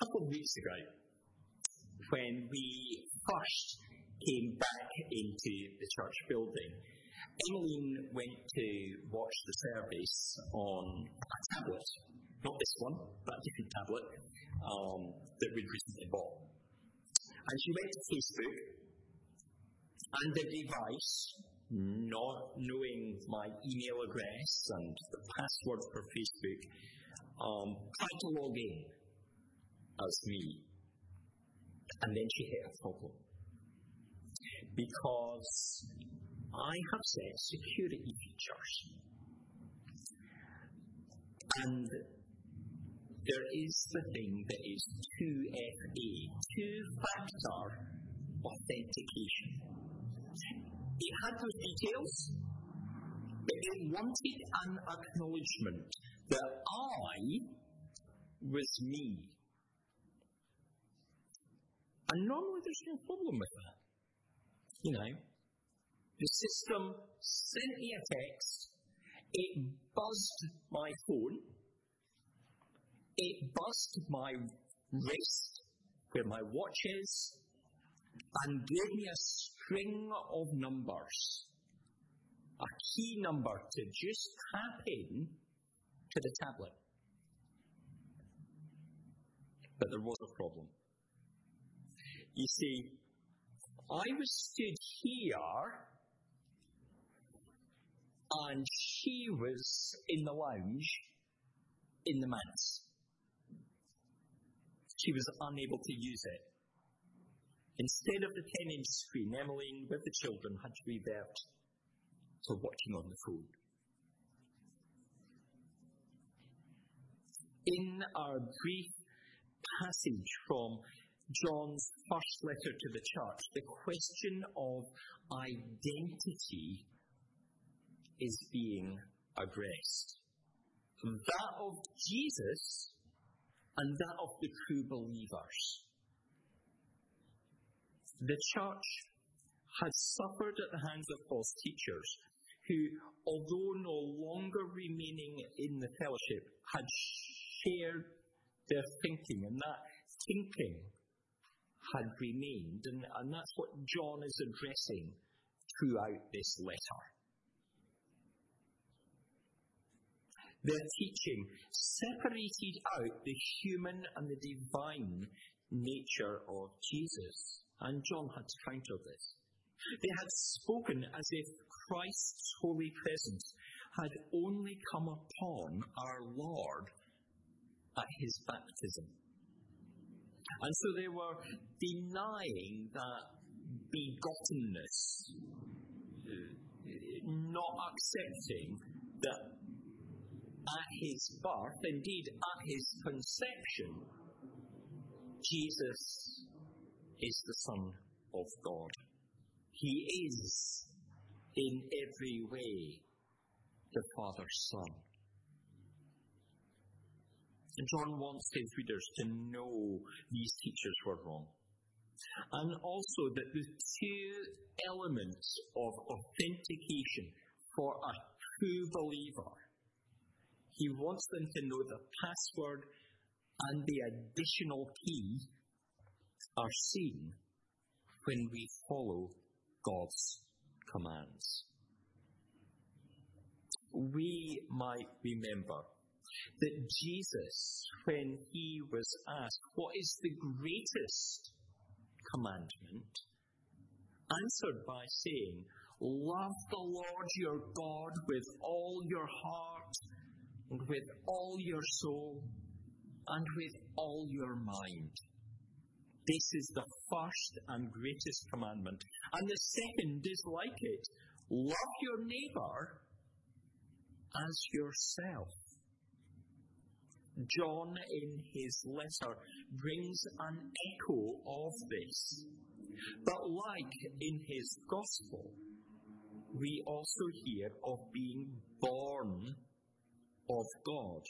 couple of weeks ago, when we first came back into the church building, Emmeline went to watch the service on a tablet. Not this one, but a different tablet um, that we'd recently bought. And she went to Facebook, and the device, not knowing my email address and the password for Facebook, um, tried to log in as me. And then she hit a problem. Because I have set security features. And there is the thing that is 2FA, two-factor authentication. It had those details, but it wanted an acknowledgement that I was me. And normally there's no problem with that. You know, the system sent me a text, it buzzed my phone, it buzzed my wrist where my watch is, and gave me a string of numbers, a key number to just tap in to the tablet. But there was a problem. You see, I was stood here and she was in the lounge in the manse. She was unable to use it. Instead of the 10 inch screen, Emmeline, with the children, had to revert to watching on the phone. In our brief passage from John's first letter to the church, the question of identity is being addressed. That of Jesus and that of the true believers. The church has suffered at the hands of false teachers who, although no longer remaining in the fellowship, had shared their thinking, and that thinking had remained, and, and that's what John is addressing throughout this letter. Their teaching separated out the human and the divine nature of Jesus. And John had to counter this. They had spoken as if Christ's holy presence had only come upon our Lord at his baptism. And so they were denying that begottenness, not accepting that at his birth, indeed at his conception, Jesus is the Son of God. He is in every way the Father's Son. And John wants his readers to know these teachers were wrong. And also that the two elements of authentication for a true believer he wants them to know the password and the additional key are seen when we follow God's commands. We might remember that Jesus, when he was asked, What is the greatest commandment? answered by saying, Love the Lord your God with all your heart and with all your soul and with all your mind. This is the first and greatest commandment. And the second is like it love your neighbour as yourself. John, in his letter, brings an echo of this. But like in his gospel, we also hear of being born of God.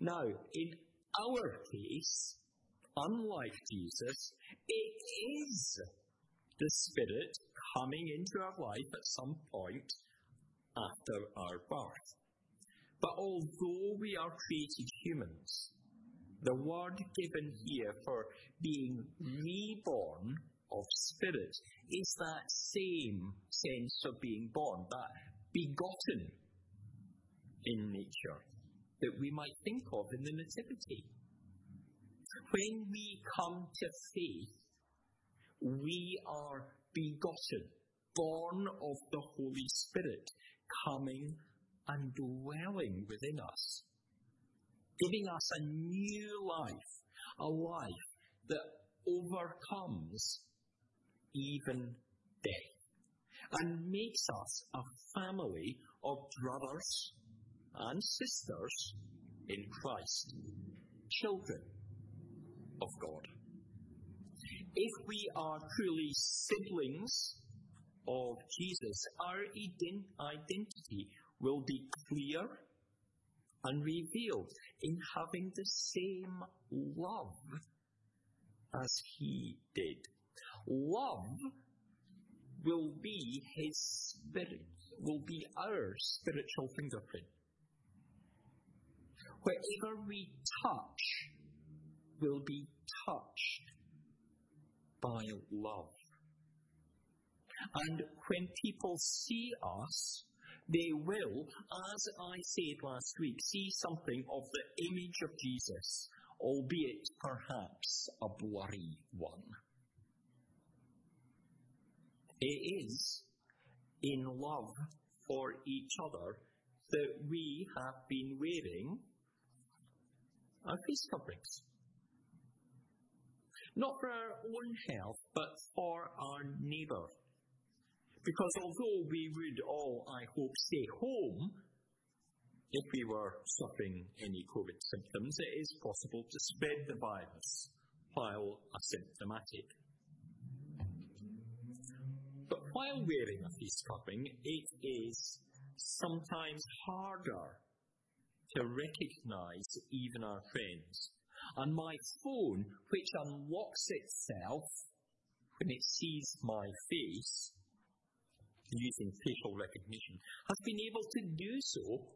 Now, in our case, unlike Jesus, it is the Spirit coming into our life at some point after our birth. But although we are created humans, The word given here for being reborn of spirit is that same sense of being born, that begotten in nature that we might think of in the Nativity. When we come to faith, we are begotten, born of the Holy Spirit, coming and dwelling within us, giving us a new life, a life that overcomes even death, and makes us a family of brothers and sisters in Christ, children of God. If we are truly siblings of Jesus, our identity will be clear and revealed in having the same love as He did. Love will be His Spirit, will be our spiritual fingerprint. Wherever we touch, will be touched by love. And when people see us, they will, as I said last week, see something of the image of Jesus, albeit perhaps a blurry one. It is in love for each other that we have been wearing our face coverings. Not for our own health, but for our neighbour. Because although we would all, I hope, stay home if we were suffering any COVID symptoms, it is possible to spread the virus while asymptomatic. But while wearing a face covering, it is sometimes harder to recognize even our friends. And my phone, which unlocks itself when it sees my face, using facial recognition, has been able to do so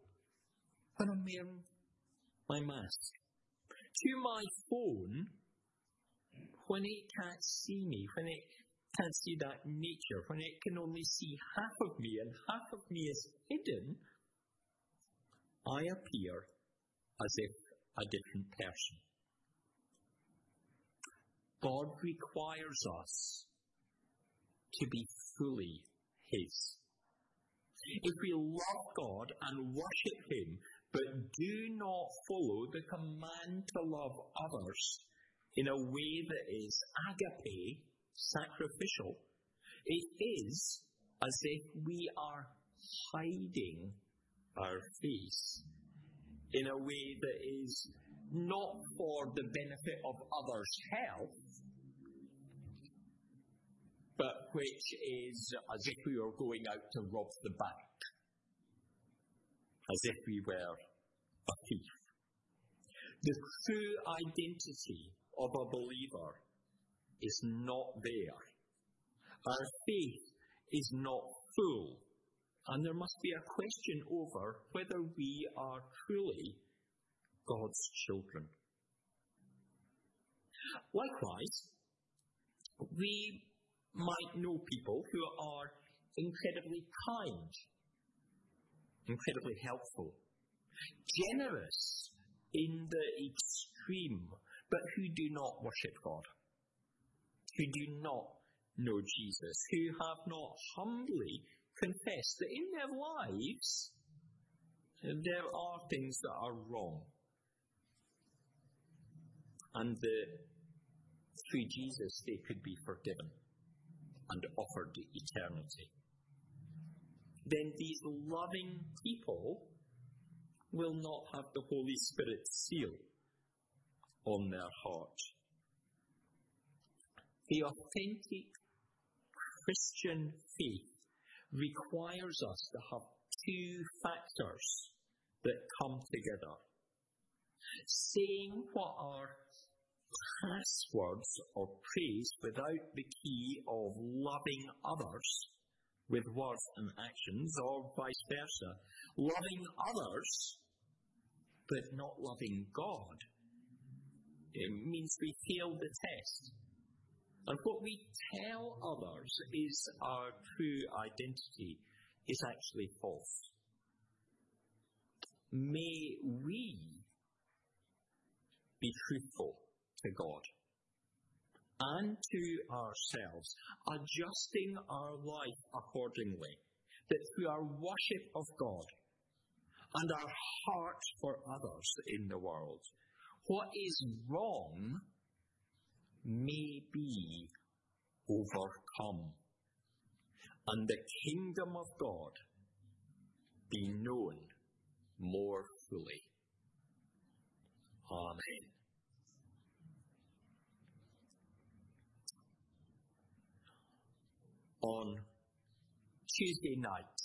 when I'm wearing my mask. To my phone, when it can't see me, when it can't see that nature, when it can only see half of me and half of me is hidden, I appear as if a different person. God requires us to be fully His. If we love God and worship Him, but do not follow the command to love others in a way that is agape, sacrificial, it is as if we are hiding our face in a way that is not for the benefit of others' health, but which is as if we were going out to rob the bank, as if we were a thief. The true identity of a believer is not there. Our faith is not full and there must be a question over whether we are truly God's children. Likewise, we might know people who are incredibly kind, incredibly helpful, generous in the extreme, but who do not worship God, who do not know Jesus, who have not humbly confessed that in their lives there are things that are wrong. And that through Jesus they could be forgiven and offered to eternity. Then these loving people will not have the Holy Spirit seal on their heart. The authentic Christian faith requires us to have two factors that come together. Saying what are passwords of praise without the key of loving others with words and actions, or vice versa. Loving others, but not loving God It means we fail the test. And what we tell others is our true identity is actually false. May we be truthful to God and to ourselves, adjusting our life accordingly, that through our worship of God and our heart for others in the world, what is wrong may be overcome, and the kingdom of God be known more fully. Amen. On Tuesday night,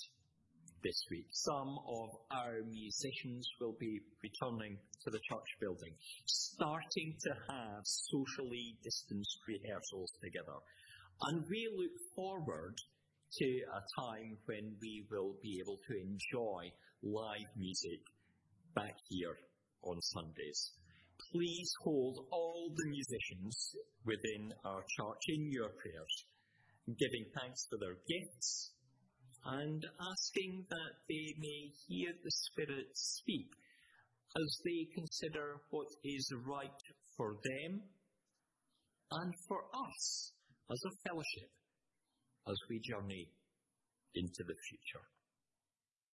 this week. Some of our musicians will be returning to the church building, starting to have socially distanced rehearsals together. And we look forward to a time when we will be able to enjoy live music back here on Sundays. Please hold all the musicians within our church in your prayers, giving thanks for their gifts and asking that they may hear the Spirit speak as they consider what is right for them and for us as a fellowship as we journey into the future.